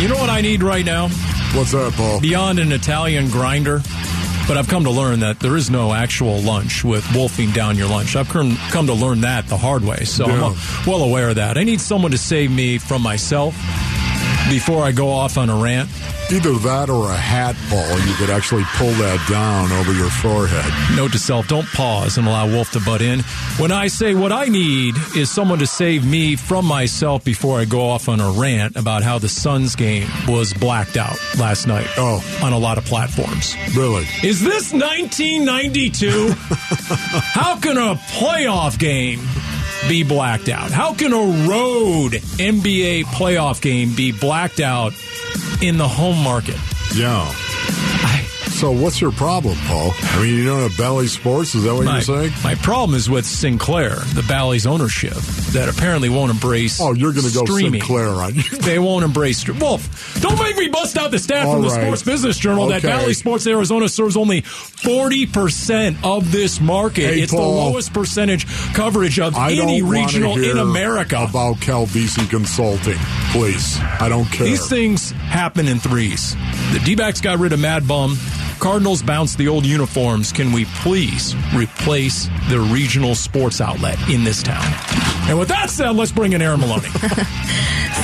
You know what I need right now? What's that, Paul? Beyond an Italian grinder. But I've come to learn that there is no actual lunch with wolfing down your lunch. I've come come to learn that the hard way. So Yeah. I'm well aware of that. I need someone to save me from myself before I go off on a rant. Either that or a hat, Paul. You could actually pull that down over your forehead. Note to self, don't pause and allow Wolf to butt in. When I say what I need is someone to save me from myself before I go off on a rant about how the Suns game was blacked out last night Oh. on a lot of platforms. Really? Is this 1992? How can a playoff game be blacked out? How can a road NBA playoff game be blacked out in the home market? Yeah. So what's your problem, Paul? I mean, you don't have Bally Sports? Is that what My, you're saying? my problem is with Sinclair, the Bally's ownership, that apparently won't embrace. Oh, you're going to go. Sinclair on you. They won't embrace. Wolf, don't make me bust out the stat All from the right. Sports Business Journal that Bally Sports Arizona serves only 40% of this market. Hey, it's Paul. the lowest percentage coverage of I any regional in America. about Calvisi Consulting, please. I don't care. These things happen in threes. The D backs got rid of Mad Bum. Cardinals bounce the old uniforms. Can we please replace the regional sports outlet in this town? And with that said, let's bring in Aaron Maloney.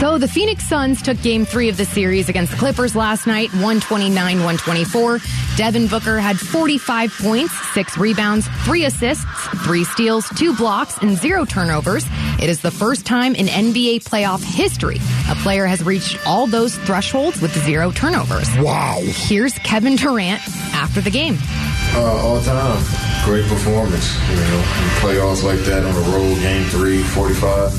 So the Phoenix Suns took game three of the series against the Clippers last night, 129 124. Devin Booker had 45 points, six rebounds, three assists, three steals, two blocks, and zero turnovers. It is the first time in NBA playoff history a player has reached all those thresholds with zero turnovers. wow. Here's Kevin Durant after the game. Uh, all time. Great performance. You know, in playoffs like that on the road, game three, 45,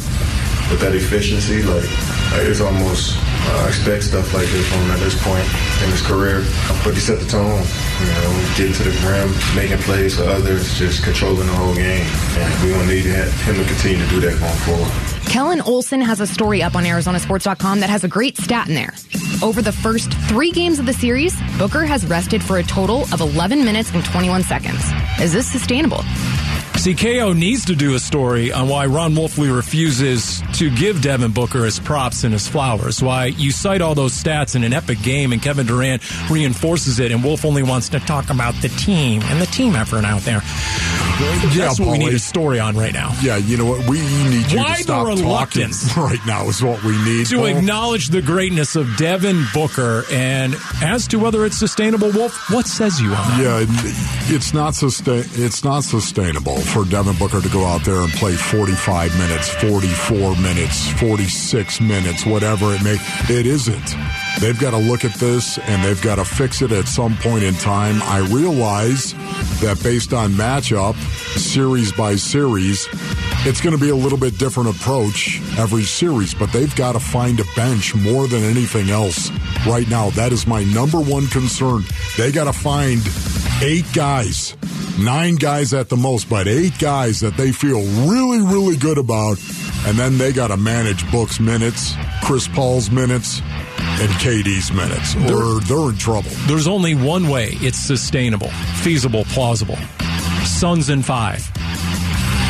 with that efficiency, like, like it's almost, uh, I expect stuff like this from him at this point in his career. But he set the tone, you know, getting to the rim, making plays for others, just controlling the whole game. And we want to need him to continue to do that going forward. Kellen Olson has a story up on Arizonasports.com that has a great stat in there. Over the first three games of the series, Booker has rested for a total of 11 minutes and 21 seconds. Is this sustainable? See, KO needs to do a story on why Ron Wolfley refuses to give Devin Booker his props and his flowers. Why you cite all those stats in an epic game and Kevin Durant reinforces it, and Wolf only wants to talk about the team and the team effort out there. That's what we need a story on right now. Yeah, you know what? We need you Why to the stop talking right now is what we need. To Paul. acknowledge the greatness of Devin Booker, and as to whether it's sustainable, Wolf, what says you on that? Yeah, it's not sustain. It's not sustainable for Devin Booker to go out there and play 45 minutes, 44 minutes, 46 minutes, whatever it may. It isn't. They've got to look at this and they've got to fix it at some point in time. I realize that based on matchup, series by series, it's going to be a little bit different approach every series, but they've got to find a bench more than anything else right now. That is my number one concern. They got to find eight guys, nine guys at the most, but eight guys that they feel really, really good about. And then they got to manage Book's minutes, Chris Paul's minutes, and KD's minutes, or they're in trouble. There's only one way it's sustainable, feasible, plausible. Suns in five.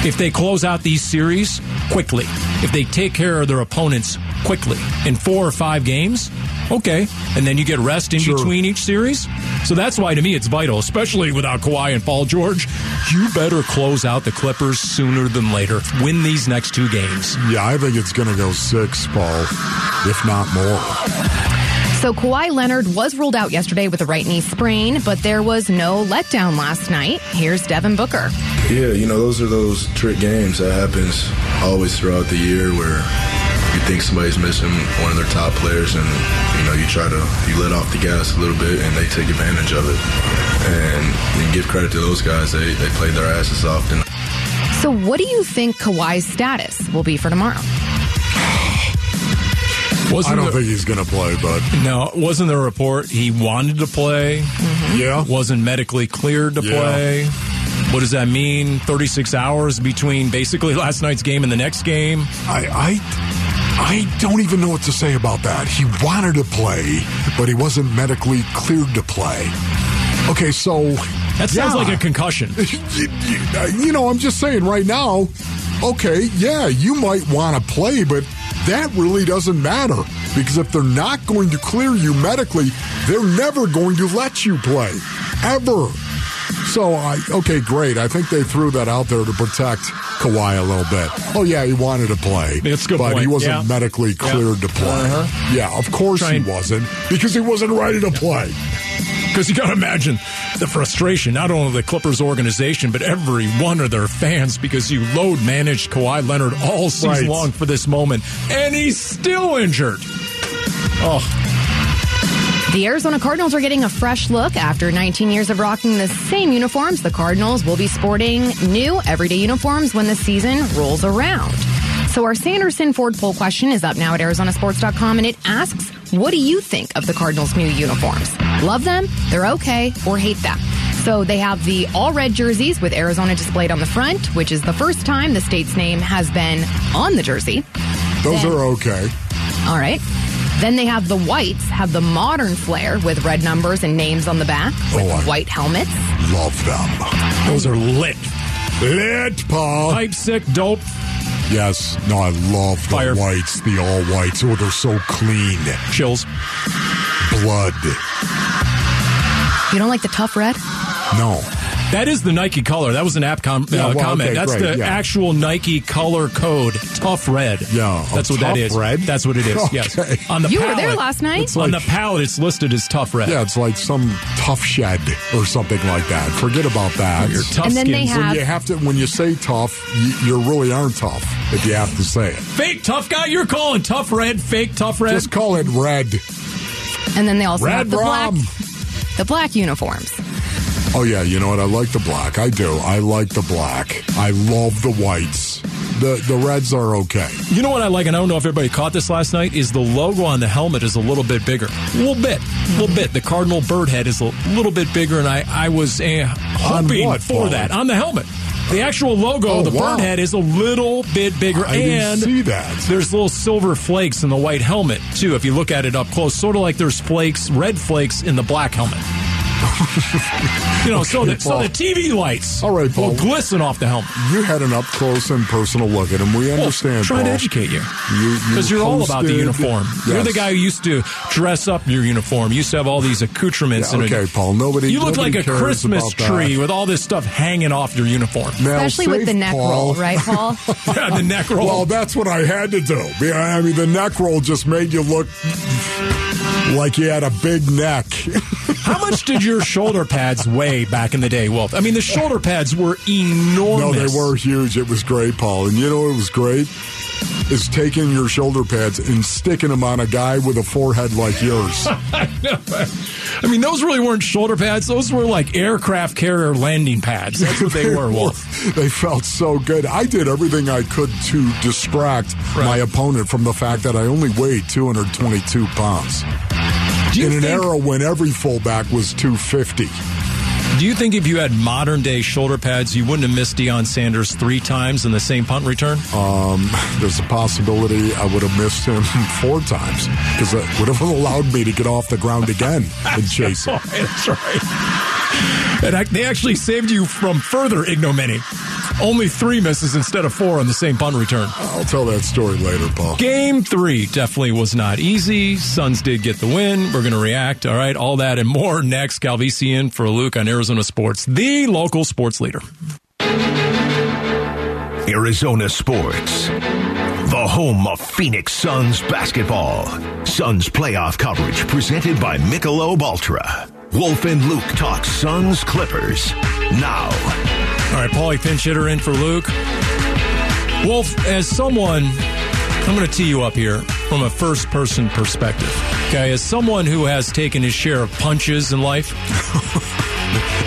If they close out these series quickly, if they take care of their opponents quickly in four or five games, okay. And then you get rest in Sure. between each series. So that's why to me it's vital, especially without Kawhi and Paul George. You better close out the Clippers sooner than later. Win these next two games. Yeah, I think it's going to go six, Paul, if not more. So Kawhi Leonard was ruled out yesterday with a right knee sprain, but there was no letdown last night. Here's Devin Booker. Yeah, you know, those are those trick games that happens always throughout the year where you think somebody's missing one of their top players and you know, you try to you let off the gas a little bit and they take advantage of it. And you give credit to those guys, they they played their asses off and So what do you think Kawhi's status will be for tomorrow? Wasn't I don't there- think he's going to play, but No, wasn't there a report he wanted to play? Mm-hmm. yeah. Wasn't medically cleared to Yeah. play? What does that mean? 36 hours between basically last night's game and the next game? I, I, I don't even know what to say about that. He wanted to play, but he wasn't medically cleared to play. Okay, so That sounds yeah. like a concussion. you know, I'm just saying right now, okay, yeah, you might want to play, but that really doesn't matter because if they're not going to clear you medically, they're never going to let you play ever. So I okay, great. I think they threw that out there to protect Kawhi a little bit. Oh yeah, he wanted to play, That's good but he wasn't Yeah. medically cleared to play. Uh-huh. Yeah, of course Trying- he wasn't because he wasn't ready to play. Because you got to imagine the frustration, not only of the Clippers organization, but every one of their fans, because you load managed Kawhi Leonard all season Right. long for this moment, and he's still injured. Oh, The Arizona Cardinals are getting a fresh look after 19 years of rocking the same uniforms. The Cardinals will be sporting new everyday uniforms when the season rolls around. So our Sanderson Ford poll question is up now at arizonasports.com and it asks, what do you think of the Cardinals' new uniforms? Love them, they're okay, or hate them? So they have the all red jerseys with Arizona displayed on the front, which is the first time the state's name has been on the jersey. Those Then- are okay. All right. Then they have the whites, have the modern flair with red numbers and names on the back with Oh, white helmets. Love them. those are lit. Lit, Paul. Pipe sick, dope. Yes. No, I love the Fire. whites, the all whites. Oh, they're so clean. Chills. Blood. You don't like the tough red? No. That is the Nike color. That was an app com- Yeah, uh, well, comment. okay, That's great, the yeah. actual Nike color code. Tough red. Yeah, a That's what that tough is. red? That's what it is. Yes. On the You were there last night. It's on the palette, it's listed as tough red. Yeah, it's like some tough shed or something like that. Forget about that. Your tough And then they have- when you have to, when you say tough, you, you really aren't tough if you have to say it. Fake tough guy. You're calling tough red. Fake tough red. Just call it red. And then they also Red have the black the black uniforms. Oh yeah, you know what? I like the black. I do. I like the black. I love the whites. The the reds are okay. You know what I like, and I don't know if everybody caught this last night, is the logo on the helmet is a little bit bigger. A little bit. A little bit. The Cardinal bird head is a little bit bigger, and I, I was uh, hoping what, for that. On the helmet. The actual logo, Oh, the wow. bird head, is a little bit bigger. I didn't and see that. There's little silver flakes in the white helmet, too, if you look at it up close. Sort of like there's flakes, red flakes in the black helmet. you know, so, the, so the TV lights All right, Paul. will glisten off the helmet. You had an up close and personal look at him. We understand. Well, understand. trying to educate you. You- Because you you're all about the hosted- uniform. You're the guy who used to dress up your uniform. You used to have all these accoutrements. Yeah, and okay, Paul. Nobody. You look nobody like a Christmas about that. tree with all this stuff hanging off your uniform. Now, Especially with the neck Paul. roll, right, Paul? yeah, the neck roll. Well, that's what I had to do. Yeah, I mean, the neck roll just made you look like you had a big neck. How much did your shoulder pads way back in the day, Wolf? I mean, the shoulder pads were enormous. No, they were huge. It was great, Paul. And you know what was great? Is taking your shoulder pads and sticking them on a guy with a forehead like yours. I mean, those really weren't shoulder pads. Those were like aircraft carrier landing pads. That's what they were, Wolf. they felt so good. I did everything I could to distract my opponent from the fact that I only weighed 222 pounds. In an think- era when every fullback was 250. Do you think if you had modern day shoulder pads, you wouldn't have missed Deion Sanders three times in the same punt return? Um, there's a possibility I would have missed him four times because it would have allowed me to get off the ground again and chase him. That's right. And I, they actually saved you from further ignominy. Only three misses instead of four on the same punt return. I'll tell that story later, Paul. Game three definitely was not easy. Suns did get the win. We're going to react. All right. All that and more next. Calvisi in for Luke on Arizona Sports, the local sports leader. Arizona Sports. The home of Phoenix Suns basketball. Suns playoff coverage presented by Michelob Ultra. Wolf and Luke talk Suns Clippers. Now, All right. Paulie pinch hitter in for Luke. Wolf, as someone, I'm going to tee you up here from a first person perspective. Okay. As someone who has taken his share of punches in life,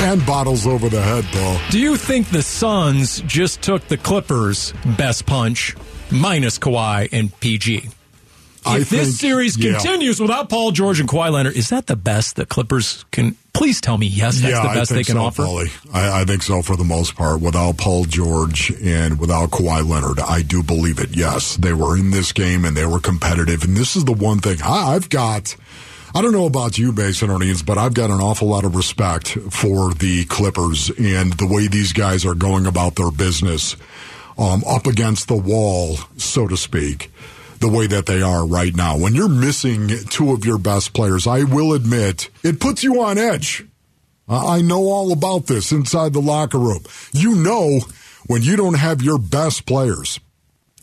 And bottles over the head, Paul. Do you think the Suns just took the Clippers' best punch minus Kawhi and PG? If think, this series yeah. continues without Paul George and Kawhi Leonard, is that the best the Clippers can? Please tell me yes. That's yeah, the best they can so, offer. I, I think so for the most part. Without Paul George and without Kawhi Leonard, I do believe it. Yes, they were in this game and they were competitive. And this is the one thing I, I've got. I don't know about you, Masononians, but I've got an awful lot of respect for the Clippers and the way these guys are going about their business um, up against the wall, so to speak, the way that they are right now. When you're missing two of your best players, I will admit it puts you on edge. I know all about this inside the locker room. You know when you don't have your best players.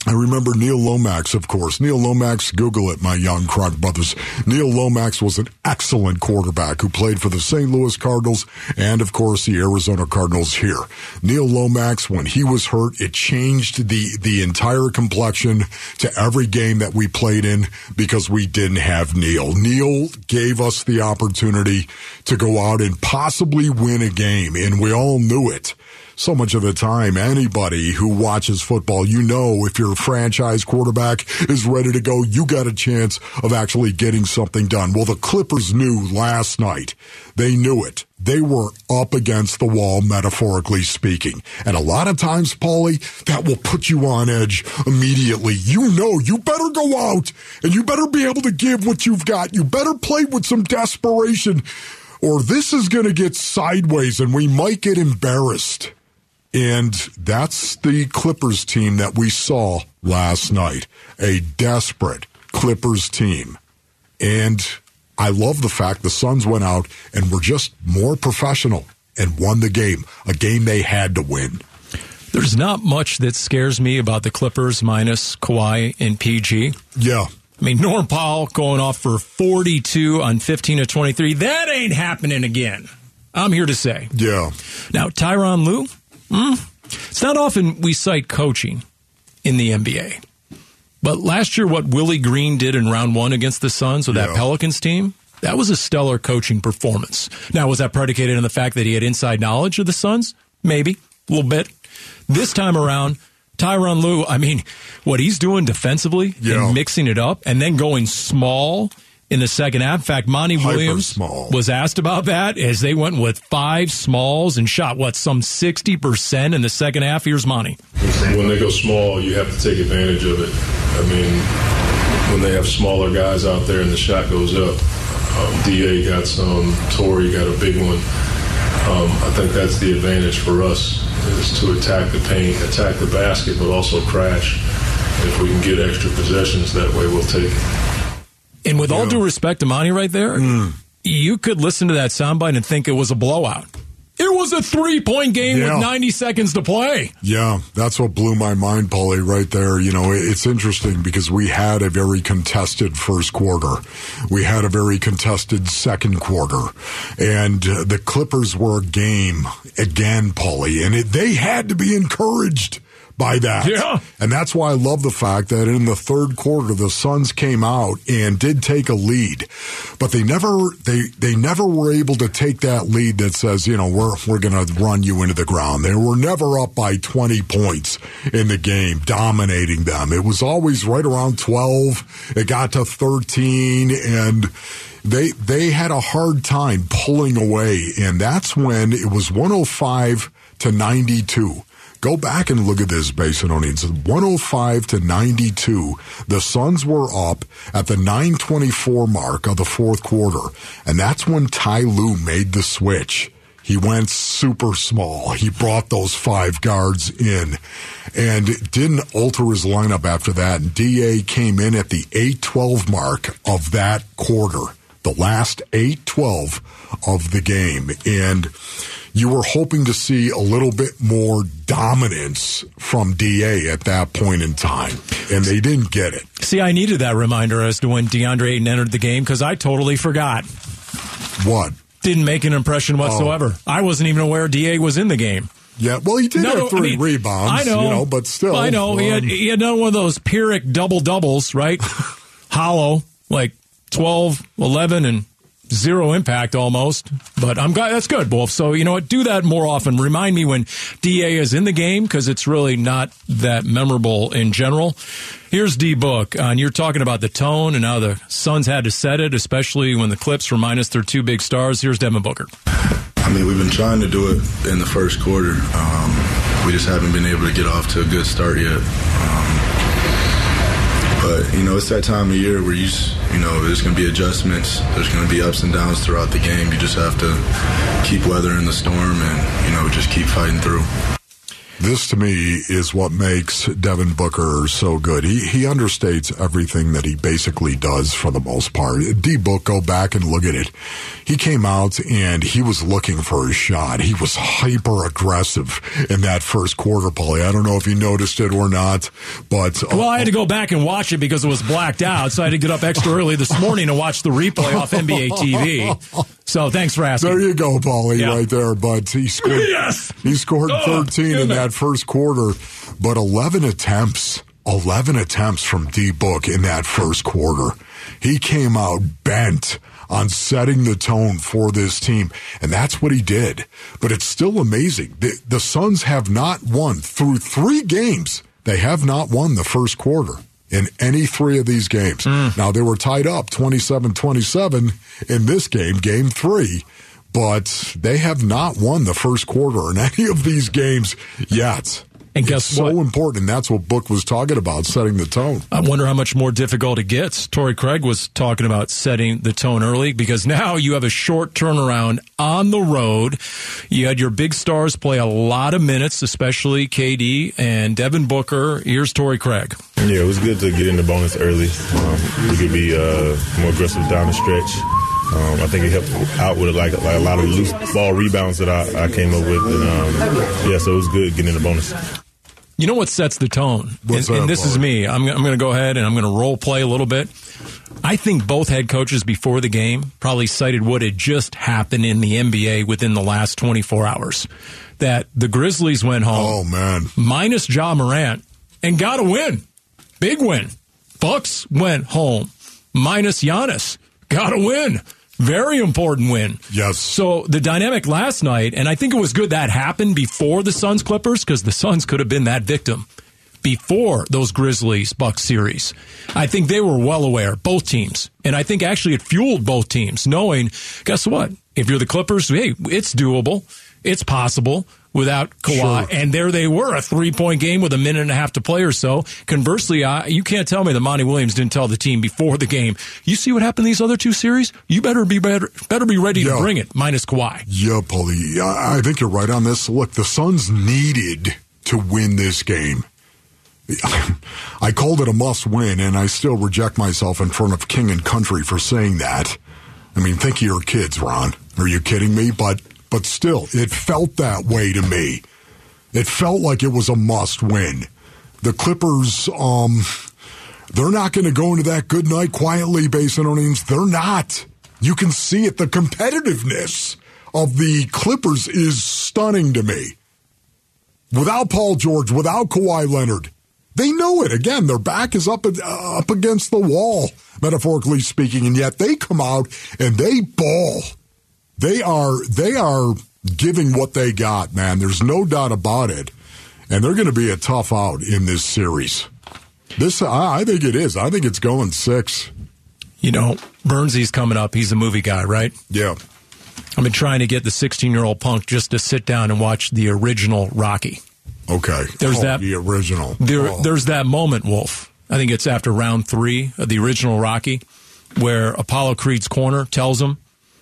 I remember Neil Lomax, of course. Neil Lomax, Google it, my young Crunk brothers. Neil Lomax was an excellent quarterback who played for the St. Louis Cardinals and, of course, the Arizona Cardinals here. Neil Lomax, when he was hurt, it changed the, the entire complexion to every game that we played in because we didn't have Neil. Neil gave us the opportunity to go out and possibly win a game, and we all knew it so much of the time, anybody who watches football, you know, if your franchise quarterback is ready to go, you got a chance of actually getting something done. Well, the Clippers knew last night. They knew it. They were up against the wall, metaphorically speaking. And a lot of times, Paulie, that will put you on edge immediately. You know, you better go out and you better be able to give what you've got. You better play with some desperation or this is going to get sideways and we might get embarrassed. And that's the Clippers team that we saw last night. A desperate Clippers team. And I love the fact the Suns went out and were just more professional and won the game, a game they had to win. There's not much that scares me about the Clippers minus Kawhi and PG. Yeah. I mean, Norm Powell going off for 42 on 15 of 23. That ain't happening again. I'm here to say. Yeah. Now, Tyronn Lue, mm, it's not often we cite coaching in the NBA. But last year, what Willie Green did in round one against the Suns with that Pelicans team, that was a stellar coaching performance. Now, was that predicated on the fact that he had inside knowledge of the Suns? Maybe, a little bit. This time around, Tyronn Lue, I mean, what he's doing defensively Yeah. and mixing it up and then going small in the second half. In fact, Monty Hyper Williams small. was asked about that as they went with five smalls and shot, what, some 60% in the second half. Here's Monty. When they go small, you have to take advantage of it. I mean, when they have smaller guys out there and the shot goes up, um, Da got some, Torrey got a big one. Um, I think that's the advantage for us is to attack the paint, attack the basket, but also crash. If we can get extra possessions that way, we'll take it. And with all due respect to Monty right there, Mm. you could listen to that soundbite and think it was a blowout. It was a three point game Yeah. with 90 seconds to play. Yeah, that's what blew my mind, Paulie, right there. You know, it's interesting because we had a very contested first quarter. We had a very contested second quarter. And uh, the Clippers were a game again, Paulie, and it, they had to be encouraged by that. Yeah. And that's why I love the fact that in the third quarter the Suns came out and did take a lead. But they never they they never were able to take that lead that says, you know, we're we're going to run you into the ground. They were never up by 20 points in the game dominating them. It was always right around 12. It got to 13 and they they had a hard time pulling away and that's when it was 105 to 92. Go back and look at this, Basinonians. 105 to 92. The Suns were up at the 924 mark of the fourth quarter. And that's when Ty Lue made the switch. He went super small. He brought those five guards in and didn't alter his lineup after that. And DA came in at the 812 mark of that quarter, the last 812 of the game. And you were hoping to see a little bit more dominance from DA at that point in time, and they didn't get it. See, I needed that reminder as to when DeAndre Ayton entered the game because I totally forgot. What? Didn't make an impression whatsoever. I wasn't even aware DA was in the game. Yeah, well, he did No, have no, I three mean, rebounds, I know, you know, but still. I know he had um, he had done one of those Pyrrhic double doubles, right? Hollow, like 12, 11, and zero impact almost. But I'm glad that's good, Wolf. So you know what? Do that more often. Remind me when Da is in the game because it's really not that memorable in general. Here's D Book, uh, and you're talking about the tone and how the Suns had to set it, especially when the Clips were minus their two big stars. Here's Devin Booker. I mean, we've been trying to do it in the first quarter. Um, we just haven't been able to get off to a good start yet. Um, but you know, it's that time of year where you, you know, there's going to be adjustments. There's going to be ups and downs throughout the game. You just have to keep weathering the storm and you know just keep fighting through. This to me is what makes Devin Booker so good. He he understates everything that he basically does for the most part. D Book, go back and look at it. He came out and he was looking for a shot. He was hyper aggressive in that first quarter, Paulie. I don't know if you noticed it or not, but uh, well, I had to go back and watch it because it was blacked out, so I had to get up extra early this morning to watch the replay off NBA TV. So thanks for asking. There you go, Paulie, yeah. right there. bud. he scored. yes, he scored oh, 13 in that first quarter, but 11 attempts. 11 attempts from D Book in that first quarter. He came out bent on setting the tone for this team, and that's what he did. But it's still amazing. The, the Suns have not won through three games. They have not won the first quarter in any three of these games. Mm. Now, they were tied up 27 27 in this game, game three, but they have not won the first quarter in any of these games yet. And guess it's what? So important, and that's what Book was talking about, setting the tone. I wonder how much more difficult it gets. Torrey Craig was talking about setting the tone early because now you have a short turnaround on the road. You had your big stars play a lot of minutes, especially KD and Devin Booker. Here's Torrey Craig. Yeah, it was good to get in the bonus early. Um, we could be uh, more aggressive down the stretch. Um, I think it helped out with like, like a lot of loose ball rebounds that I, I came up with. And, um, yeah, so it was good getting in the bonus. You know what sets the tone? And, and, this is me. I'm, I'm going to go ahead and I'm going to role play a little bit. I think both head coaches before the game probably cited what had just happened in the NBA within the last 24 hours. That the Grizzlies went home. Oh, man. Minus Ja Morant and got a win. Big win. Bucks went home. Minus Giannis. Got a win. Very important win. Yes. So the dynamic last night, and I think it was good that happened before the Suns Clippers because the Suns could have been that victim before those Grizzlies Bucks series. I think they were well aware, both teams. And I think actually it fueled both teams, knowing, guess what? If you're the Clippers, hey, it's doable. It's possible without Kawhi. Sure. And there they were, a three point game with a minute and a half to play or so. Conversely, I, you can't tell me that Monty Williams didn't tell the team before the game, you see what happened in these other two series? You better be better, better be ready yeah. to bring it, minus Kawhi. Yeah, Paulie. I, I think you're right on this. Look, the Suns needed to win this game. I called it a must win, and I still reject myself in front of King and Country for saying that. I mean, think of your kids, Ron. Are you kidding me? But but still, it felt that way to me. It felt like it was a must win. The Clippers, um, they're not going to go into that good night quietly based on earnings. They're not. You can see it. The competitiveness of the Clippers is stunning to me. Without Paul George, without Kawhi Leonard, they know it. Again, their back is up uh, up against the wall, metaphorically speaking, and yet they come out and they ball. They are they are giving what they got, man. There's no doubt about it. And they're going to be a tough out in this series. This I think it is. I think it's going 6. You know, Burnsy's coming up. He's a movie guy, right? Yeah. I've been trying to get the 16 year old punk just to sit down and watch the original Rocky. Okay. There's oh, that the original. There, oh. There's that moment, Wolf. I think it's after round three of the original Rocky, where Apollo Creed's corner tells him,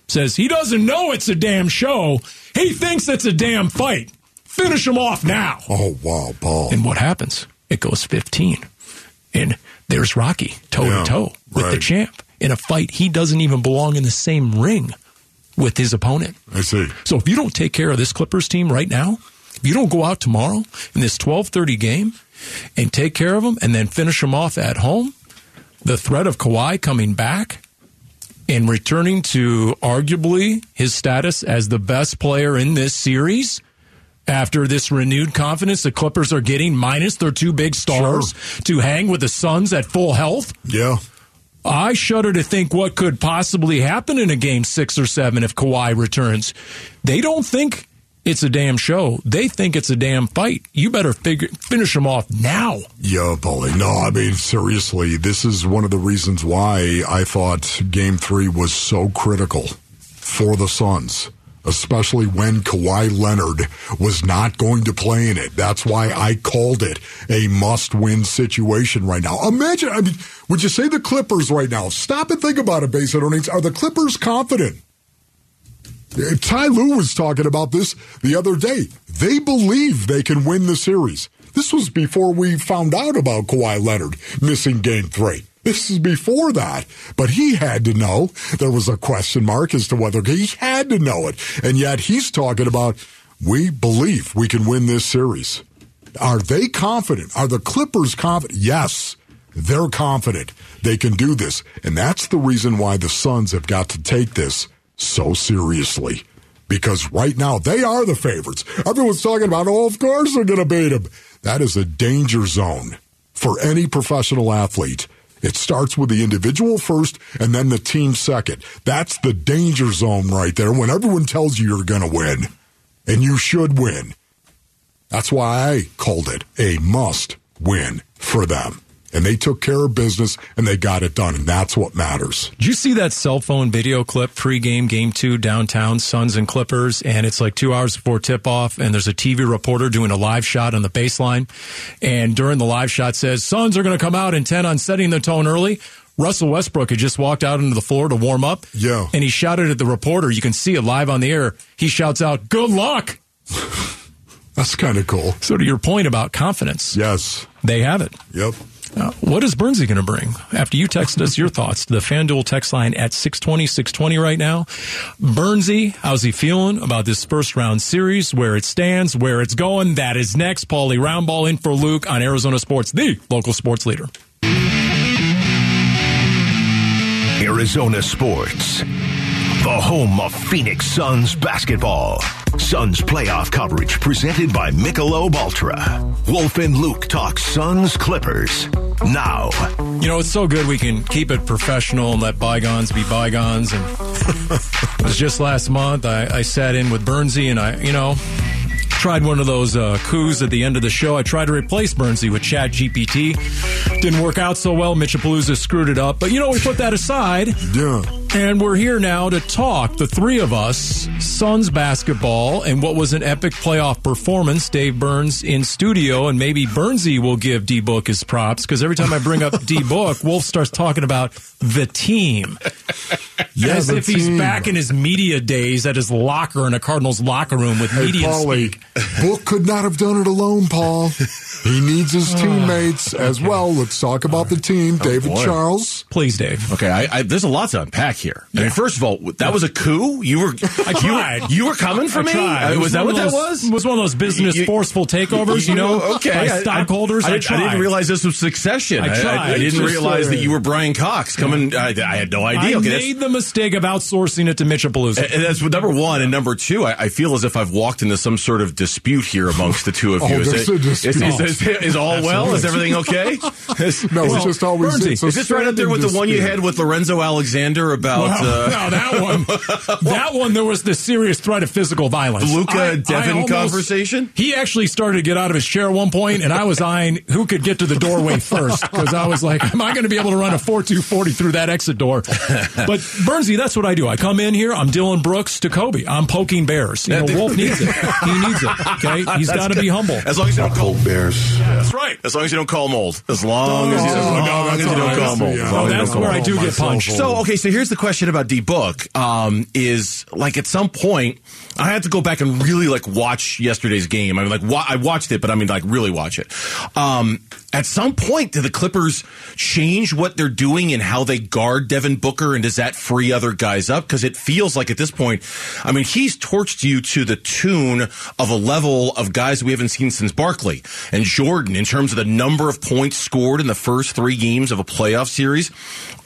says he doesn't know it's a damn show. He thinks it's a damn fight. Finish him off now. Oh, wow, Paul. And what happens? It goes 15. And there's Rocky toe to toe with right. the champ in a fight he doesn't even belong in the same ring with his opponent. I see. So if you don't take care of this Clippers team right now, if you don't go out tomorrow in this 12:30 game and take care of them and then finish them off at home, the threat of Kawhi coming back and returning to arguably his status as the best player in this series after this renewed confidence the Clippers are getting minus their two big stars sure. to hang with the Suns at full health. Yeah. I shudder to think what could possibly happen in a game six or seven if Kawhi returns. They don't think it's a damn show. They think it's a damn fight. You better figure, finish them off now. Yeah, Paulie. No, I mean, seriously, this is one of the reasons why I thought game three was so critical for the Suns especially when Kawhi Leonard was not going to play in it. That's why I called it a must win situation right now. Imagine, I mean, would you say the Clippers right now? Stop and think about it, base earnings. Are the Clippers confident? Ty Lue was talking about this the other day. They believe they can win the series. This was before we found out about Kawhi Leonard missing game three. This is before that. But he had to know. There was a question mark as to whether he had to know it. And yet he's talking about, we believe we can win this series. Are they confident? Are the Clippers confident? Yes, they're confident they can do this. And that's the reason why the Suns have got to take this so seriously. Because right now they are the favorites. Everyone's talking about, oh, of course they're going to beat them. That is a danger zone for any professional athlete it starts with the individual first and then the team second. That's the danger zone right there when everyone tells you you're going to win and you should win. That's why I called it a must win for them and they took care of business and they got it done, and that's what matters. Did you see that cell phone video clip pre-game, game two, downtown, Suns and Clippers, and it's like two hours before tip-off, and there's a TV reporter doing a live shot on the baseline, and during the live shot says, Suns are going to come out intent on setting the tone early. Russell Westbrook had just walked out into the floor to warm up. Yeah. And he shouted at the reporter. You can see it live on the air. He shouts out, Good luck. That's kind of cool. So, to your point about confidence. Yes. They have it. Yep. Uh, what is Burnsy going to bring? After you texted us your thoughts, to the FanDuel text line at 620, 620 right now. Burnsy, how's he feeling about this first round series, where it stands, where it's going? That is next. Paulie Roundball in for Luke on Arizona Sports, the local sports leader. Arizona Sports, the home of Phoenix Suns basketball. Suns playoff coverage presented by Michelob Ultra. Wolf and Luke talk Suns Clippers. Now. You know, it's so good we can keep it professional and let bygones be bygones. And it was just last month I, I sat in with Bernsey and I, you know, tried one of those uh, coups at the end of the show. I tried to replace Burnsy with Chat GPT. Didn't work out so well. Mitchapalooza screwed it up. But you know, we put that aside. Yeah. And we're here now to talk, the three of us, Suns basketball, and what was an epic playoff performance. Dave Burns in studio, and maybe Burnsy will give D Book his props because every time I bring up D Book, Wolf starts talking about the team. Yeah, As if he's back in his media days at his locker in a Cardinals locker room with Hey, media Paulie, speak. Book could not have done it alone, Paul. He needs his ah. teammates as well. Let's talk about the team. Oh, David boy. Charles. Please, Dave. Okay, I, I, there's a lot to unpack here. I mean, first of all, that was a coup. You were, I tried. You were, you were coming for I me. tried. It was, that one what of that those- was? It was one of those business You- forceful takeovers, you know, okay. by I- I- stockholders. I, I, didn't- I didn't realize this was Succession. I tried. I, didn't Just realize that you were Brian Cox coming. I, I had no idea. I okay, that's- made the mistake of outsourcing it to Mitchapalooza. and that's number one, and number two. I, I feel as if I've walked into some sort of dispute here amongst the two of Oh, you. Is, it- dispute. is, is, is, all well? Is everything okay? No, it's just always Burnsy, it's is this right up there with the one you had with Lorenzo Alexander about? Well, uh, no, that one, that one, there was the serious threat of physical violence. I Devin conversation? He actually started to get out of his chair at one point, and I was eyeing who could get to the doorway first because I was like, "Am I going to be able to run a four two forty through that exit door?" But Burnsy, that's what I do. I come in here. I'm Dillon Brooks to Kobe. I'm poking bears. You know, Wolf needs it. He needs it. Okay, he's got to be humble. As long as you don't call Cold Bears. That's right. As long as you don't call them old. As long as you, as long as you don't call them right. old. Yeah. As long as you that's don't where call I 'em do get punched. So okay, so here's the question about D Book. Um, is like at some point I had to go back and really like watch yesterday's game. I mean, like wa- I watched it, but I mean like really watch it. Um, at some point, do the Clippers change what they're doing and how they guard Devin Booker, and does that free other guys up? Because it feels like at this point, I mean, he's torched you to the tune of a level of guys we haven't seen since Barkley and Jordan in terms of the number of points scored in the first three games of a playoff series.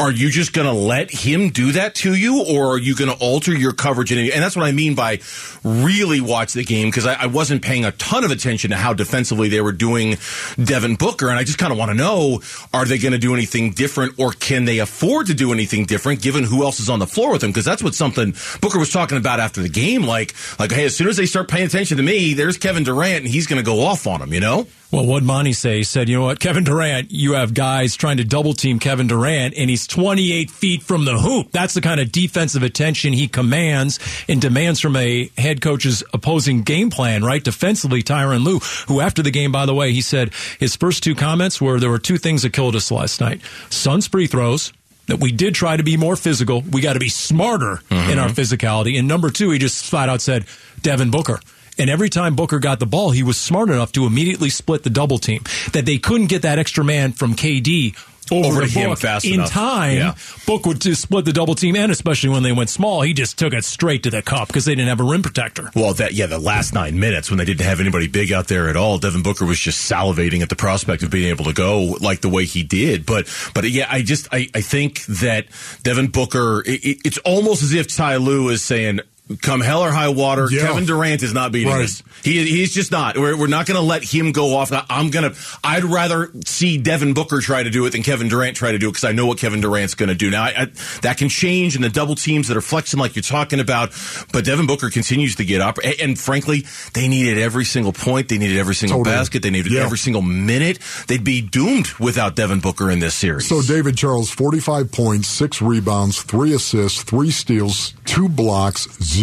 Are you just going to let him do that to you, or are you going to alter your coverage? And that's what I mean by really watch the game because I, I, wasn't paying a ton of attention to how defensively they were doing Devin Booker, and I just kind of want to know: Are they going to do anything different, or can they afford to do anything different given who else is on the floor with them? Because that's what something Booker was talking about after the game. Like, like, hey, as soon as they start paying attention to me, there's Kevin Durant, and he's going to go off on them. You know? Well, what Monty say? He said, you know what, Kevin Durant, you have guys trying to double team Kevin Durant, and he's 28 feet from the hoop. That's the kind of defensive attention he commands and demands from a head coach's opposing game plan, right? Defensively, Tyronn Lue, who after the game, by the way, he said his first two comments were there were two things that killed us last night. Suns free throws, that we did try to be more physical. We got to be smarter mm-hmm. in our physicality. And number two, he just flat out said, Devin Booker. And every time Booker got the ball, he was smart enough to immediately split the double team. That they couldn't get that extra man from KD over, over to him fast enough. in enough. time. Yeah. Book would just split the double team, and especially when they went small, he just took it straight to the cup because they didn't have a rim protector. Well, that yeah, the last nine minutes when they didn't have anybody big out there at all, Devin Booker was just salivating at the prospect of being able to go like the way he did. But but yeah, I just I, I think that Devin Booker, it, it's almost as if Ty Lue is saying, come hell or high water, yeah. Kevin Durant is not beating right. us. He, he's just not. We're, we're not going to let him go off. I'm going to, I'd rather see Devin Booker try to do it than Kevin Durant try to do it because I know what Kevin Durant's going to do. Now, I, I, that can change in the double teams that are flexing like you're talking about, but Devin Booker continues to get up. And, and frankly, they needed every single point. They needed every single totally. basket. They needed yeah. every single minute. They'd be doomed without Devin Booker in this series. So, David Charles, 45 points, six rebounds, three assists, three steals, two blocks, zero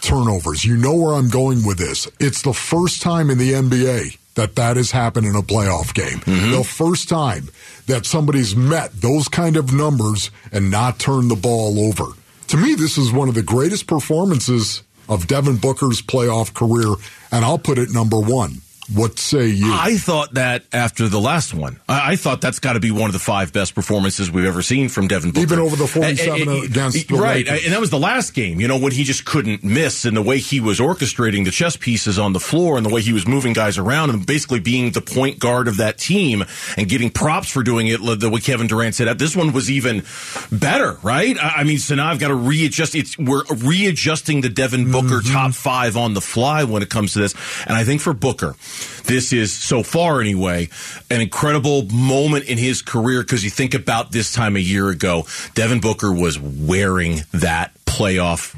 turnovers. You know where I'm going with this. It's the first time in the NBA that that has happened in a playoff game. Mm-hmm. The first time that somebody's met those kind of numbers and not turned the ball over. To me, this is one of the greatest performances of Devin Booker's playoff career, and I'll put it number one. What say you? I thought that after the last one. I, I thought that's got to be one of the five best performances we've ever seen from Devin Booker. Even over the 47 against the Right. Lakers. And that was the last game, you know, when he just couldn't miss and the way he was orchestrating the chess pieces on the floor and the way he was moving guys around and basically being the point guard of that team and getting props for doing it the way Kevin Durant said. That this one was even better, right? I mean, so now I've got to readjust. It's, we're readjusting the Devin Booker mm-hmm. top five on the fly when it comes to this. And I think for Booker, this is so far anyway an incredible moment in his career because you think about this time a year ago, Devin Booker was wearing that playoff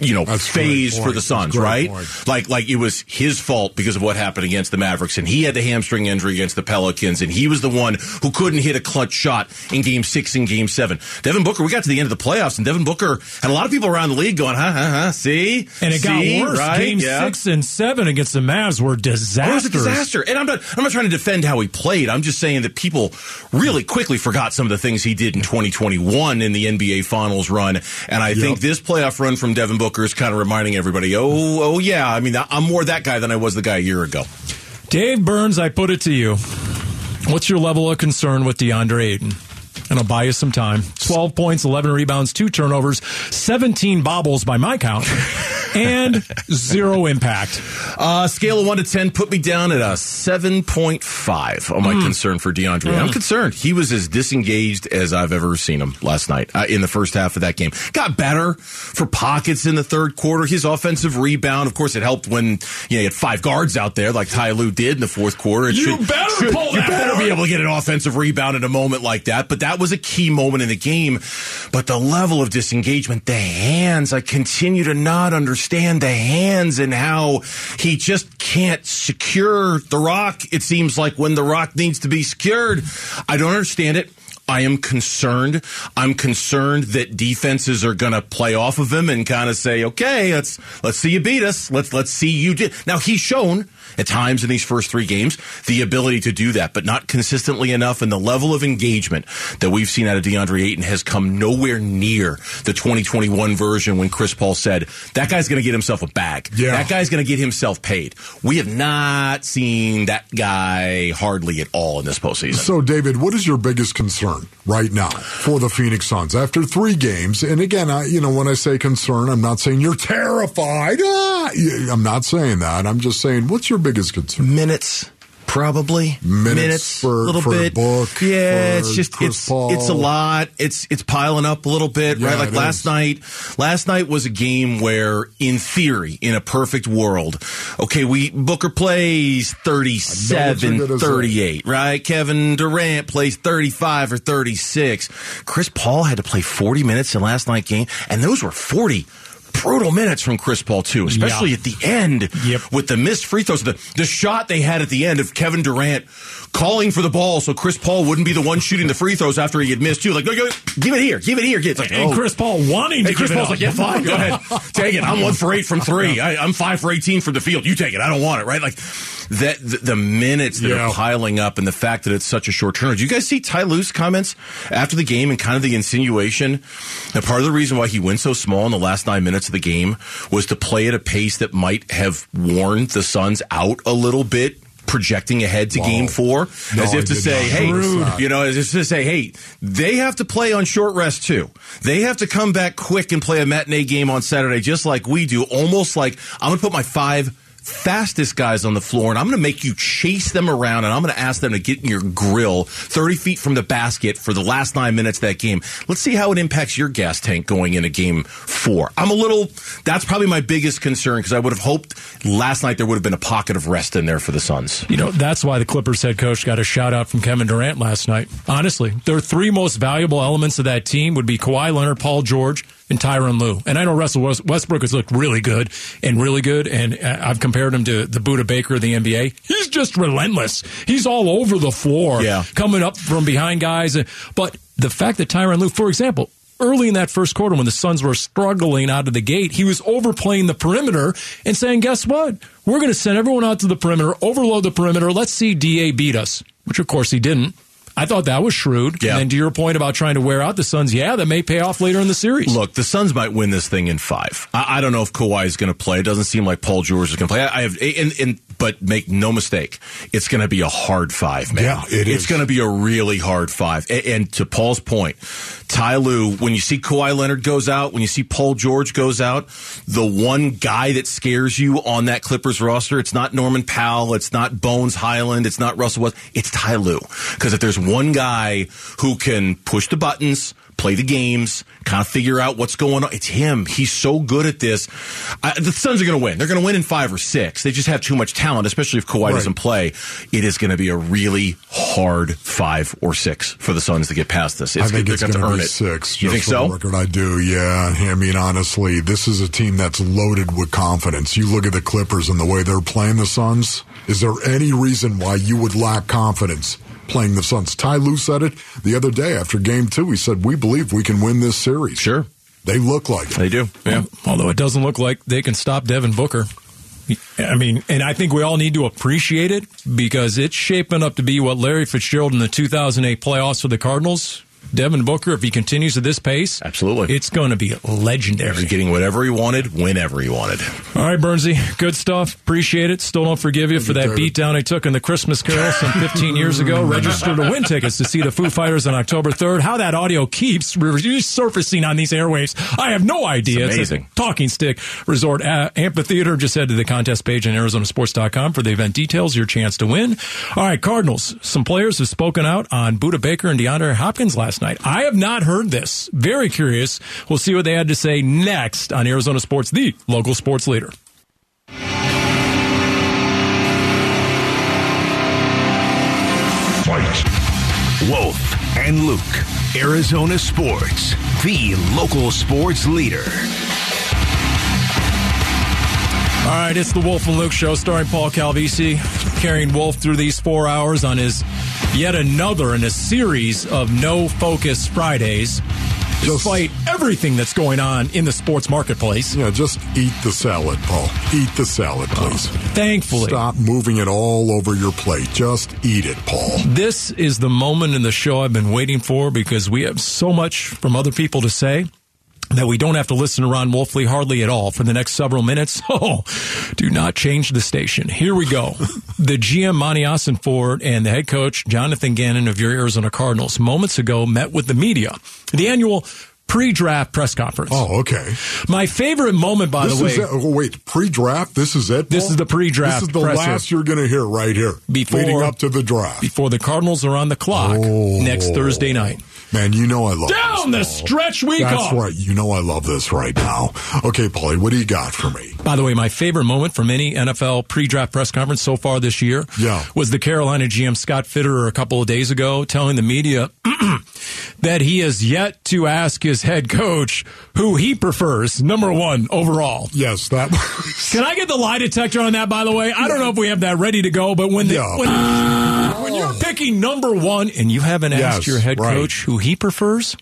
you know That's phase for the Suns, right? Point. Like like it was his fault because of what happened against the Mavericks, and he had the hamstring injury against the Pelicans, and he was the one who couldn't hit a clutch shot in Game Six and Game Seven. Devin Booker, we got to the end of the playoffs, and Devin Booker had a lot of people around the league going, "Huh, huh, huh." See, and it see? got worse. Right? Game yeah. Six and Seven against the Mavs were disasters. It was a disaster, and I'm not I'm not trying to defend how he played. I'm just saying that people really quickly forgot some of the things he did in 2021 in the NBA Finals run, and I yep. think this playoff run from Devin Booker is kind of reminding everybody, oh, oh yeah. I mean, I'm more that guy than I was the guy a year ago. Dave Burns, I put it to you. What's your level of concern with DeAndre Ayton? And I'll buy you some time. 12 points, 11 rebounds, two turnovers, 17 bobbles by my count. and zero impact. Uh, scale of one to ten, put me down at a seven point five on my mm. concern for DeAndre. Mm. I'm concerned. He was as disengaged as I've ever seen him last night uh, in the first half of that game. Got better for pockets in the third quarter. His offensive rebound, of course, it helped when you know, he had five guards out there like Ty Lue did in the fourth quarter. It you should, better should, You better be able to get an offensive rebound in a moment like that. But that was a key moment in the game. But the level of disengagement, the hands, I continue to not understand the hands and how he just can't secure the rock. It seems like when the rock needs to be secured, I don't understand it. I am concerned. I'm concerned that defenses are going to play off of him and kind of say, "Okay, let's let's see you beat us. Let's let's see you." Do. Now he's shown at times in these first three games the ability to do that, but not consistently enough. And the level of engagement that we've seen out of DeAndre Ayton has come nowhere near the 2021 version when Chris Paul said that guy's going to get himself a bag. Yeah. That guy's going to get himself paid. We have not seen that guy hardly at all in this postseason. So, David, what is your biggest concern right now for the Phoenix Suns after three games? And again, I, you know, when I say concern, I'm not saying you're terrified. Ah, I'm not saying that. I'm just saying, what's your biggest concern? Minutes. Probably Minutes for- a little for bit. Book, yeah, for it's just Chris it's Paul. it's a lot. It's it's piling up a little bit, Yeah, right? Like last is. night. Last night was a game where, in theory, in a perfect world, okay, we Booker plays I know what you're 37, gonna say. 38, right? Kevin Durant plays 35 or 36. Chris Paul had to play 40 minutes in last night game, and those were 40 brutal minutes from Chris Paul too, especially Yeah. at the end Yep. with the missed free throws. The the shot they had at the end of Kevin Durant calling for the ball so Chris Paul wouldn't be the one shooting the free throws after he had missed too. Like, go, go, give it here, give it here. It's like, And oh. Chris Paul wanting to Hey, Chris Paul's like, yeah, fine, go ahead, take it. I'm one for eight from three. I, I'm five for eighteen from the field. You take it. I don't want it. Right? Like that. The, the minutes that Yeah. are piling up, and the fact that it's such a short turnaround. Do you guys see Ty Lue's comments after the game and kind of the insinuation that part of the reason why he went so small in the last nine minutes of the game was to play at a pace that might have worn the Suns out a little bit. Projecting ahead to Wow. game four, No, as if to say, "Hey, that. you know, as if to say, hey, they have to play on short rest too. They have to come back quick and play a matinee game on Saturday, just like we do. Almost like I'm going to put my five fastest guys on the floor and I'm going to make you chase them around and I'm going to ask them to get in your grill 30 feet from the basket for the last nine minutes of that game. Let's see how it impacts your gas tank going into game four. I'm a little, that's probably my biggest concern because I would have hoped last night there would have been a pocket of rest in there for the Suns. You know, that's why the Clippers head coach got a shout out from Kevin Durant last night. Honestly, their three most valuable elements of that team would be Kawhi Leonard, Paul George, and Tyronn Lue. And I know Russell Westbrook has looked really good and really good, and uh, I've compared him to the Budda Baker of the NBA. He's just relentless. He's all over the floor, Yeah. coming up from behind guys. But the fact that Tyronn Lue, for example, early in that first quarter when the Suns were struggling out of the gate, he was overplaying the perimeter and saying, guess what? We're going to send everyone out to the perimeter, overload the perimeter. Let's see DA beat us, which of course he didn't. I thought that was shrewd. Yeah. And then to your point about trying to wear out the Suns, yeah, that may pay off later in the series. Look, the Suns might win this thing in five. I, I don't know if Kawhi is going to play. It doesn't seem like Paul George is going to play. I, I have, and, and but make no mistake, it's going to be a hard five, man. Yeah, it It's going to be a really hard five. And, and to Paul's point, Ty Lue, when you see Kawhi Leonard goes out, when you see Paul George goes out, the one guy that scares you on that Clippers roster, it's not Norman Powell, it's not Bones Hyland, it's not Russell West, it's Ty Lue. Because if there's one guy who can push the buttons, play the games, kind of figure out what's going on. It's him. He's so good at this. I, the Suns are going to win. They're going to win in five or six. They just have too much talent, especially if Kawhi Right. doesn't play. It is going to be a really hard five or six for the Suns to get past this. It's, I think they're it's going to earn be it. six. You think so? Record, I do. Yeah. I mean, honestly, this is a team that's loaded with confidence. You look at the Clippers and the way they're playing the Suns. Is there any reason why you would lack confidence playing the Suns? Ty Lue said it the other day after Game Two. He said, "We believe we can win this series." Sure. They look like it. They do. Yeah. Although it doesn't look like they can stop Devin Booker. I mean, and I think we all need to appreciate it because it's shaping up to be what Larry Fitzgerald in the 2008 playoffs for the Cardinals. Devin Booker, if he continues at this pace, Absolutely. it's going to be legendary. He's getting whatever he wanted, whenever he wanted. All right, Burnsy, good stuff. Appreciate it. Still don't forgive you for that beatdown I took in the Christmas Carol some 15 years ago. Register to win tickets to see the Foo Fighters on October 3rd. How that audio keeps resurfacing on these airwaves, I have no idea. It's amazing. a Talking Stick Resort uh, Amphitheater. Just head to the contest page on ArizonaSports.com for the event details, your chance to win. All right, Cardinals. Some players have spoken out on Budda Baker and DeAndre Hopkins last night. I have not heard this. Very curious. We'll see what they had to say next on Arizona Sports, the local sports leader. Wolf and Luke, Arizona Sports, the local sports leader. All right, it's the Wolf and Luke show starring Paul Calvisi, carrying Wolf through these four hours on his yet another in a series of no focus Fridays. Despite everything that's going on in the sports marketplace, Yeah, just eat the salad, Paul. Eat the salad, oh, please. thankfully, Stop moving it all over your plate. Just eat it, Paul. this is the moment in the show I've been waiting for because we have so much from other people to say that we don't have to listen to Ron Wolfley hardly at all for the next several minutes. Oh, do not change the station. Here we go. the GM Monty Ford and the head coach Jonathan Gannon of your Arizona Cardinals moments ago met with the media. The annual pre-draft press conference. Oh, okay. My favorite moment, by this the way. Is it. Oh, wait, pre-draft. This is it. This is the pre-draft. This is the last you're going to hear right here. Before- leading up to the draft. before the Cardinals are on the clock Oh. next Thursday night. Man, you know I love Down the this, Paul. stretch we That's go. right. You know I love this right now. Okay, Paulie, what do you got for me? By the way, my favorite moment from any NFL pre-draft press conference so far this year Yeah. was the Carolina GM Scott Fitterer a couple of days ago telling the media that he has yet to ask his head coach who he prefers number one overall. Yes, that was. Can I get the lie detector on that? By the way, I don't know if we have that ready to go, but when the, Yeah. when, when you're picking number one and you haven't Yes, asked your head right. coach who he prefers,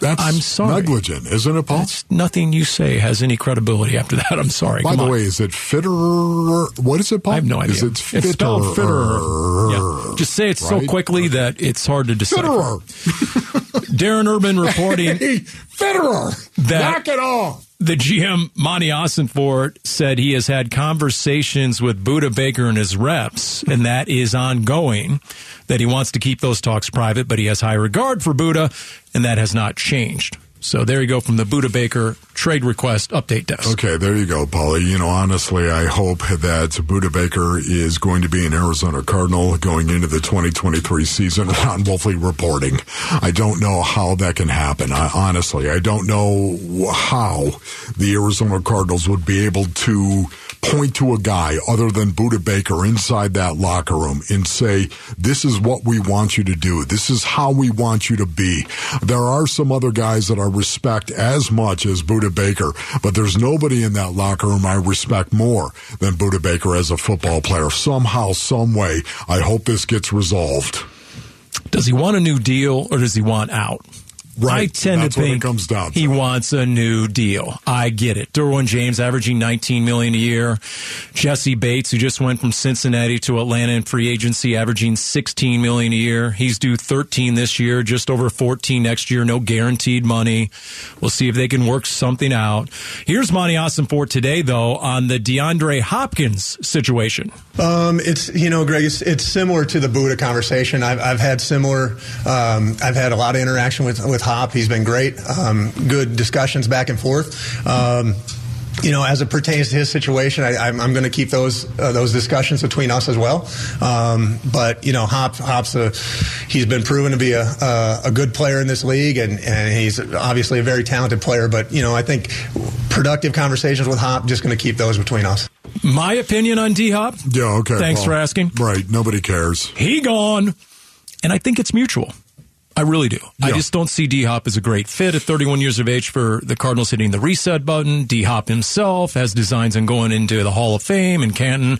That's I'm sorry. negligent, isn't it, Paul? That's nothing you say has any credibility after that. I'm sorry. By Come the on. way, is it Fitterer? What is it, Paul? I have no idea. Is it it's spelled Fitterer. Fitterer? Yeah. Just say it so Right? quickly that it's hard to decipher. Fitterer. Darren Urban reporting Hey, Fitterer. That- Knock it off. The GM Monty Ossenfort said he has had conversations with Budda Baker and his reps, and that is ongoing. That he wants to keep those talks private, but he has high regard for Budda, and that has not changed. So there you go from the Budda Baker trade request update desk. Okay, there you go, Paulie. You know, honestly, I hope that Budda Baker is going to be an Arizona Cardinal going into the 2023 season. Ron Wolfley reporting. I don't know how that can happen. I, honestly, I don't know how the Arizona Cardinals would be able to point to a guy other than Budda Baker inside that locker room and say, this is what we want you to do. This is how we want you to be. There are some other guys that I respect as much as Budda Baker, but there's nobody in that locker room I respect more than Budda Baker as a football player. Somehow, some way, I hope this gets resolved. Does he want a new deal or does he want out? Right. I tend That's to what it think comes down to. he wants a new deal. I get it. Derwin James averaging 19 million a year. Jessie Bates, who just went from Cincinnati to Atlanta in free agency, averaging 16 million a year. He's due 13 this year, just over 14 next year. No guaranteed money. We'll see if they can work something out. Here's Monty Ossenfort today, though, on the DeAndre Hopkins situation. Um, it's you know, Greg, it's, it's similar to the Budda conversation. I've, I've had similar. Um, I've had a lot of interaction with with Hop. He's been great. Um, good discussions back and forth. Um, you know, as it pertains to his situation, I, I'm, I'm going to keep those uh, those discussions between us as well. Um, but you know, Hop Hop's a he's been proven to be a a, a good player in this league, and, and he's obviously a very talented player. But you know, I think productive conversations with Hop just going to keep those between us. My opinion on D Hop. Yeah, okay. Thanks Paul. for asking. Right. Nobody cares. he gone. And I think it's mutual. I really do. I just don't see D Hop as a great fit at 31 years of age for the Cardinals hitting the reset button. D Hop himself has designs on going into the Hall of Fame in Canton.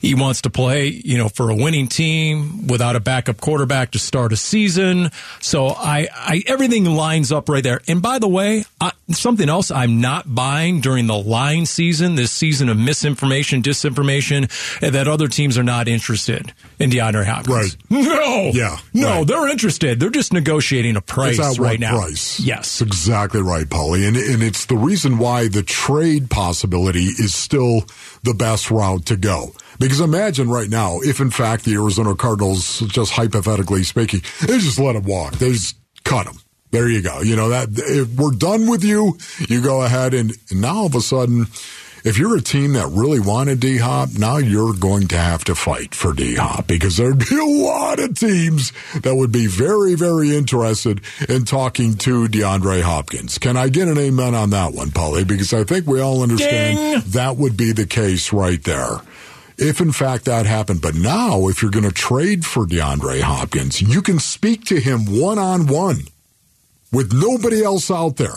He wants to play, you know, for a winning team without a backup quarterback to start a season. So I, I everything lines up right there. And by the way, I, something else I'm not buying during the line season, this season of misinformation, disinformation, that other teams are not interested in DeAndre Hopkins. Right. No. Yeah, No, right. they're interested. They're just negotiating a price right now. price? Yes. That's exactly right, Paulie. And, and it's the reason why the trade possibility is still the best route to go. Because imagine right now, if in fact the Arizona Cardinals, just hypothetically speaking, they just let him walk. They just cut him. There you go. You know, that if we're done with you, you go ahead and, and now all of a sudden, if you're a team that really wanted D Hop, now you're going to have to fight for D Hop because there'd be a lot of teams that would be very, very interested in talking to DeAndre Hopkins. Can I get an amen on that one, Paulie? Because I think we all understand Ding! that would be the case right there. If in fact that happened, but now if you're going to trade for DeAndre Hopkins, you can speak to him one on one with nobody else out there.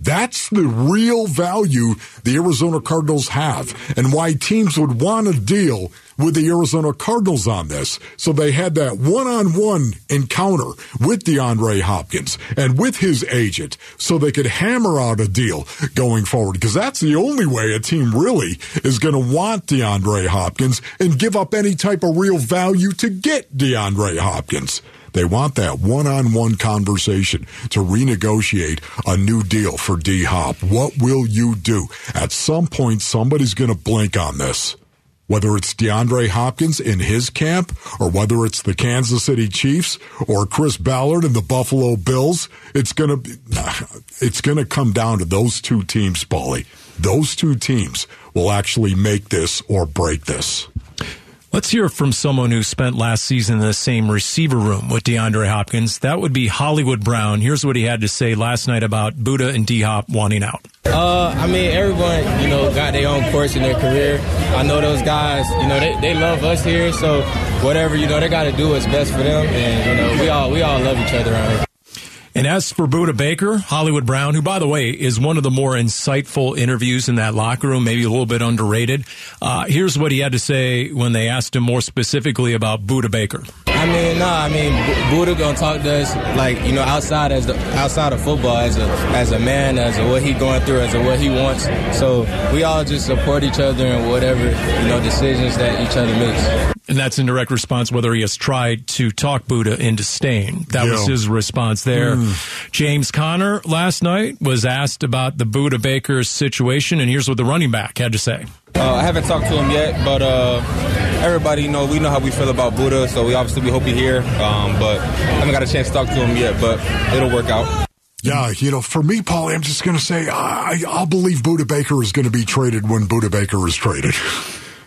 That's the real value the Arizona Cardinals have and why teams would want to deal with the Arizona Cardinals on this. So they had that one on one encounter with DeAndre Hopkins and with his agent so they could hammer out a deal going forward because that's the only way a team really is going to want DeAndre Hopkins and give up any type of real value to get DeAndre Hopkins. They want that one on one conversation to renegotiate a new deal for D Hop. What will you do? At some point, somebody's going to blink on this. whether it's DeAndre Hopkins in his camp or whether it's the Kansas City Chiefs or Chris Ballard and the Buffalo Bills, it's to be, it's to come down to those two teams, Paulie. Those two teams will actually make this or break this. Let's hear from someone who spent last season in the same receiver room with DeAndre Hopkins. That would be Hollywood Brown. Here's what he had to say last night about Budda and D Hop wanting out. Uh, I mean, everyone, you know, got their own course in their career. I know those guys, you know, they, they love us here, so whatever, you know, they got to do what's best for them, and, you know, we all, we all love each other around here. And as for Budda Baker, Hollywood Brown, who, by the way, is one of the more insightful interviews in that locker room, maybe a little bit underrated. Uh, here's what he had to say when they asked him more specifically about Budda Baker. I mean, no, I mean, Budda gonna talk to us like you know outside as the outside of football as a as a man, as a, what he going through, as a what he wants. So we all just support each other in whatever you know decisions that each other makes. And that's in direct response whether he has tried to talk Budda into staying. That Yeah. was his response there. Mm. James Conner last night was asked about the Budda Baker situation, and here's what the running back had to say. Uh, I haven't talked to him yet, but uh, everybody, you know, we know how we feel about Budda, so we obviously we hope he's here. Um, but I haven't got a chance to talk to him yet, but it'll work out. Yeah, you know, for me, Paulie, I'm just going to say I, I'll believe Budda Baker is going to be traded when Budda Baker is traded.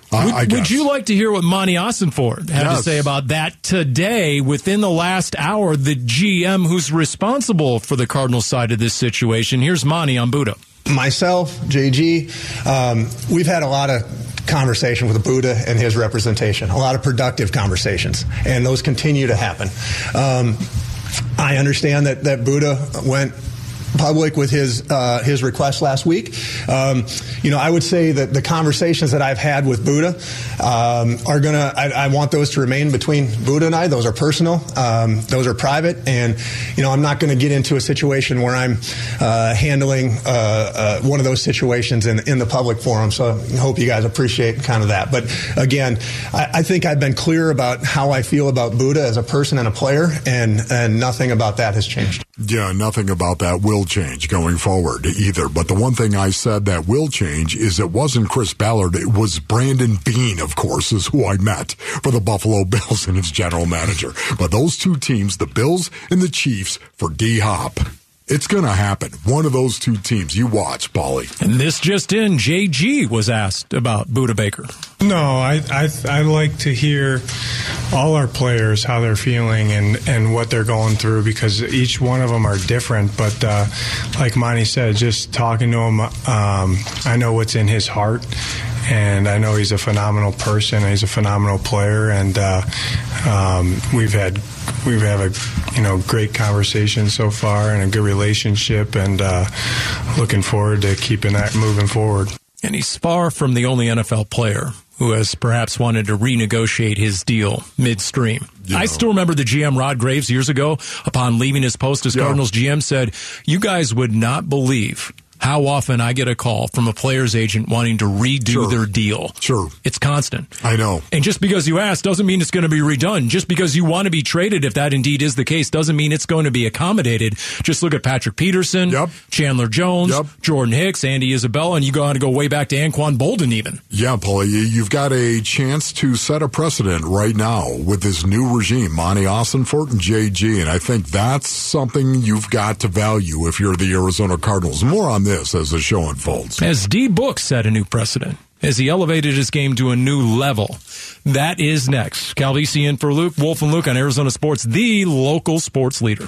I, Would, I would you like to hear what Monty Ossenfort had to say about that today? Within the last hour, the GM who's responsible for the Cardinal side of this situation. Here's Monty on Budda. Myself, JG, um, we've had a lot of conversation with the Budda and his representation, a lot of productive conversations, and those continue to happen. Um, I understand that, that Budda went public with his uh, his request last week. Um, you know, I would say that the conversations that I've had with Budda um, are gonna. I, I want those to remain between Budda and I. Those are personal. Um, those are private, and you know, I'm not going to get into a situation where I'm uh, handling uh, uh, one of those situations in in the public forum. So I hope you guys appreciate kind of that. But again, I, I think I've been clear about how I feel about Budda as a person and a player, and and nothing about that has changed. Yeah, nothing about that will change going forward either. But the one thing I said that will change is it wasn't Chris Ballard. It was Brandon Beane, of course, is who I met for the Buffalo Bills and its general manager. But those two teams, the Bills and the Chiefs, for D Hop. It's going to happen. One of those two teams. You watch, Paulie. And this just in, JG was asked about Budda Baker. No, I, I I like to hear all our players how they're feeling and, and what they're going through because each one of them are different. But uh, like Monty said, just talking to him, um, I know what's in his heart, and I know he's a phenomenal person. He's a phenomenal player, and uh, um, we've had we've had a you know great conversation so far and a good relationship, and uh, looking forward to keeping that moving forward. And he's far from the only NFL player who has perhaps wanted to renegotiate his deal midstream. I still remember the GM Rod Graves years ago, upon leaving his post as Cardinals GM, said, You guys would not believe how often I get a call from a player's agent wanting to redo Sure. their deal. Sure. It's constant. I know. And just because you ask doesn't mean it's going to be redone. Just because you want to be traded, if that indeed is the case, doesn't mean it's going to be accommodated. Just look at Patrick Peterson, Chandler Jones, Jordan Hicks, Andy Isabella, and you got to go way back to Anquan Boldin even. Yeah, Paulie, you- you've got a chance to set a precedent right now with this new regime, Monty Ossenfort and JG, and I think that's something you've got to value if you're the Arizona Cardinals. More on this as the show unfolds. As D Book set a new precedent as he elevated his game to a new level. That is next. Calvisi in for Luke, Wolf and Luke on Arizona Sports, the local sports leader.